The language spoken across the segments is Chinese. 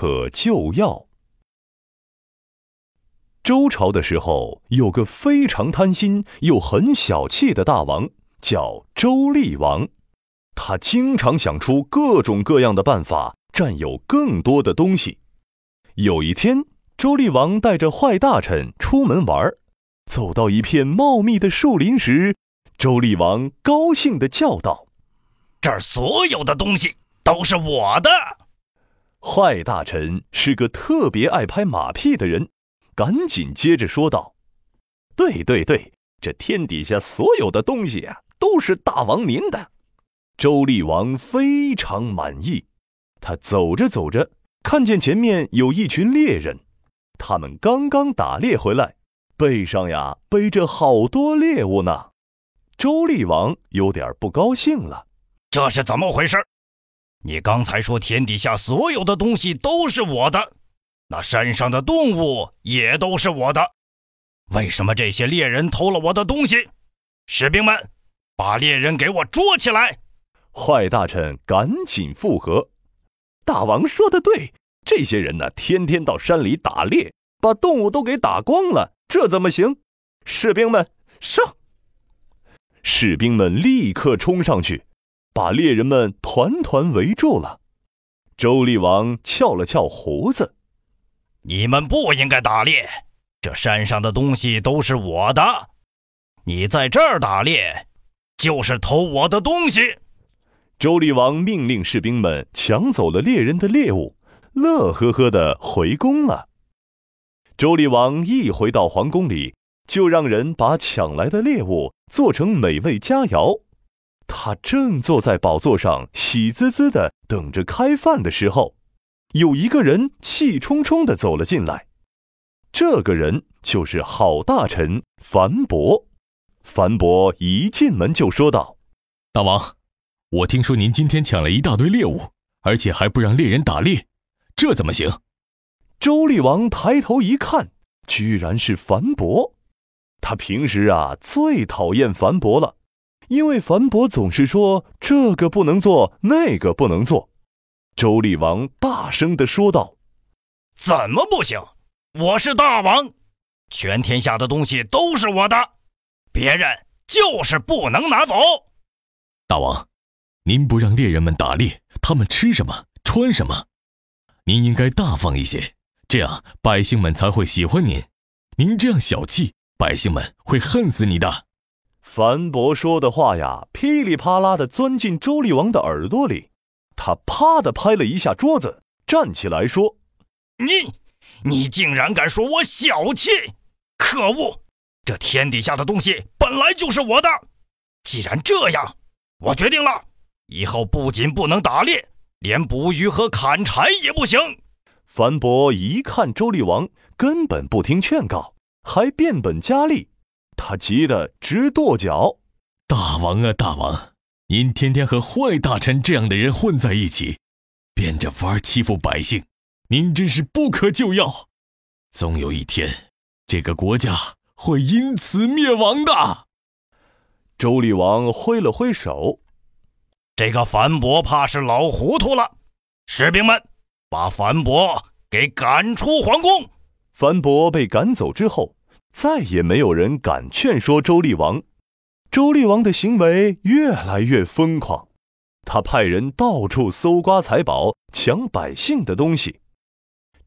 可救药。周朝的时候，有个非常贪心又很小气的大王，叫周厉王。他经常想出各种各样的办法，占有更多的东西。有一天，周厉王带着坏大臣出门玩，走到一片茂密的树林时，周厉王高兴地叫道：“这儿所有的东西都是我的！”坏大臣是个特别爱拍马屁的人。赶紧接着说道：“对对对，这天底下所有的东西啊，都是大王您的。”周厉王非常满意。他走着走着，看见前面有一群猎人，他们刚刚打猎回来，背上呀背着好多猎物呢。周厉王有点不高兴了：“这是怎么回事？你刚才说天底下所有的东西都是我的。”那山上的动物也都是我的，为什么这些猎人偷了我的东西？士兵们，把猎人给我捉起来！坏大臣赶紧附和：“大王说的对，这些人呢，天天到山里打猎，把动物都给打光了，这怎么行？”士兵们上！士兵们立刻冲上去，把猎人们团团围住了。周厉王翘了翘胡子。你们不应该打猎，这山上的东西都是我的。你在这儿打猎，就是偷我的东西。周厉王命令士兵们抢走了猎人的猎物，乐呵呵的回宫了。周厉王一回到皇宫里，就让人把抢来的猎物做成美味佳肴。他正坐在宝座上，喜滋滋的等着开饭的时候。有一个人气冲冲的走了进来，这个人就是好大臣樊伯。樊伯一进门就说道：“大王，我听说您今天抢了一大堆猎物，而且还不让猎人打猎，这怎么行？”周厉王抬头一看，居然是樊伯。他平时啊最讨厌樊伯了，因为樊伯总是说这个不能做，那个不能做。周厉王大声的说道：“怎么不行？我是大王，全天下的东西都是我的，别人就是不能拿走。”大王，您不让猎人们打猎，他们吃什么穿什么？您应该大方一些，这样百姓们才会喜欢您。您这样小气，百姓们会恨死你的。樊伯说的话呀，噼里啪啦的钻进周厉王的耳朵里。他啪的拍了一下桌子，站起来说：“你，你竟然敢说我小气！可恶！这天底下的东西本来就是我的。既然这样，我决定了，以后不仅不能打猎，连捕鱼和砍柴也不行。”樊伯一看周厉王根本不听劝告，还变本加厉，他急得直跺脚：“大王啊，大王！”您天天和坏大臣这样的人混在一起，变着法儿欺负百姓，您真是不可救药。总有一天，这个国家会因此灭亡的。周厉王挥了挥手：“这个樊伯怕是老糊涂了。士兵们，把樊伯给赶出皇宫。”樊伯被赶走之后，再也没有人敢劝说周厉王。周厉王的行为越来越疯狂，他派人到处搜刮财宝，抢百姓的东西。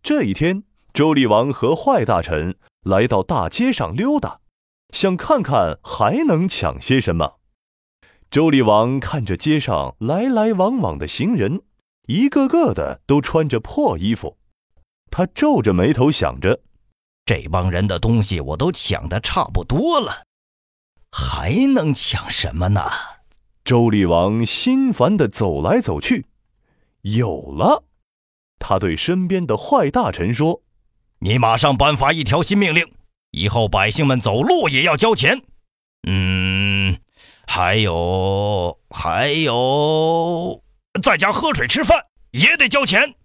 这一天，周厉王和坏大臣来到大街上溜达，想看看还能抢些什么。周厉王看着街上来来往往的行人，一个个的都穿着破衣服，他皱着眉头想着：这帮人的东西我都抢的差不多了。还能抢什么呢？周厉王心烦的走来走去，有了。他对身边的坏大臣说：“你马上颁发一条新命令，以后百姓们走路也要交钱。嗯，还有还有，在家喝水吃饭也得交钱。”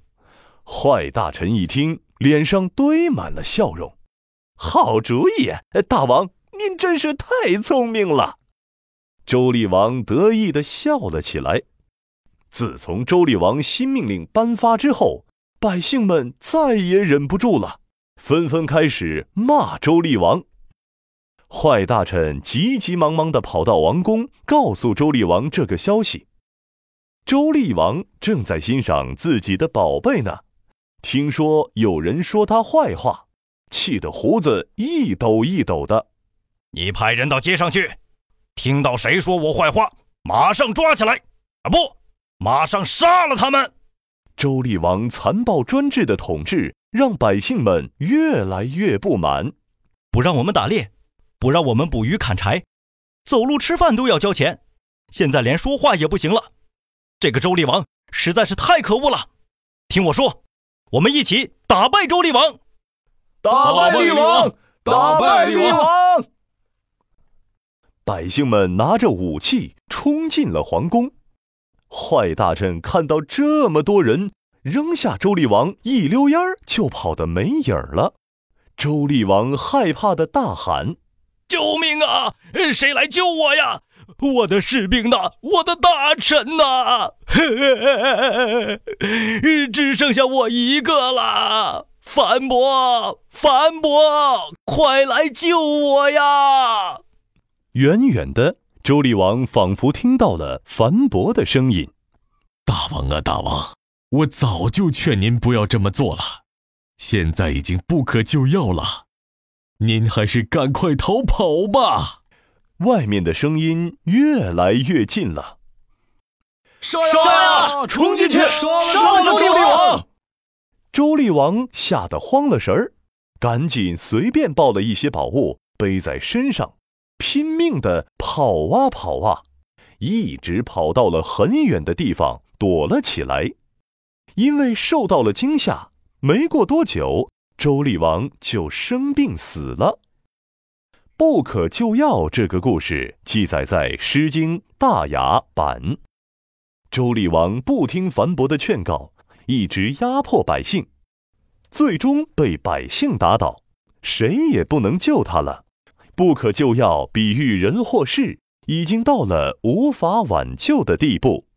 坏大臣一听，脸上堆满了笑容。好主意，大王。您真是太聪明了，周厉王得意的笑了起来。自从周厉王新命令颁发之后，百姓们再也忍不住了，纷纷开始骂周厉王。坏大臣急急忙忙地跑到王宫，告诉周厉王这个消息。周厉王正在欣赏自己的宝贝呢，听说有人说他坏话，气得胡子一抖一抖的。你派人到街上去，听到谁说我坏话，马上抓起来！啊，不，马上杀了他们！周厉王残暴专制的统治让百姓们越来越不满，不让我们打猎，不让我们捕鱼砍柴，走路吃饭都要交钱，现在连说话也不行了。这个周厉王实在是太可恶了！听我说，我们一起打败周厉王！打败厉王！打败厉王！百姓们拿着武器冲进了皇宫。坏大臣看到这么多人，扔下周厉王，一溜烟儿就跑得没影儿了。周厉王害怕的大喊：“救命啊！谁来救我呀？我的士兵呢？我的大臣呢？只剩下我一个了！樊伯，樊伯，快来救我呀！”远远的。周厉王仿佛听到了樊伯的声音：“大王啊，大王，我早就劝您不要这么做了，现在已经不可救药了，您还是赶快逃跑吧。”外面的声音越来越近了：“杀呀，冲进去，杀了周厉王！”周厉王吓得慌了神儿，赶紧随便抱了一些宝物背在身上。拼命的跑啊跑啊，一直跑到了很远的地方躲了起来。因为受到了惊吓，没过多久，周厉王就生病死了。不可救药这个故事记载在《诗经·大雅》版。周厉王不听樊伯的劝告，一直压迫百姓，最终被百姓打倒，谁也不能救他了。不可救药，比喻人或事已经到了无法挽救的地步。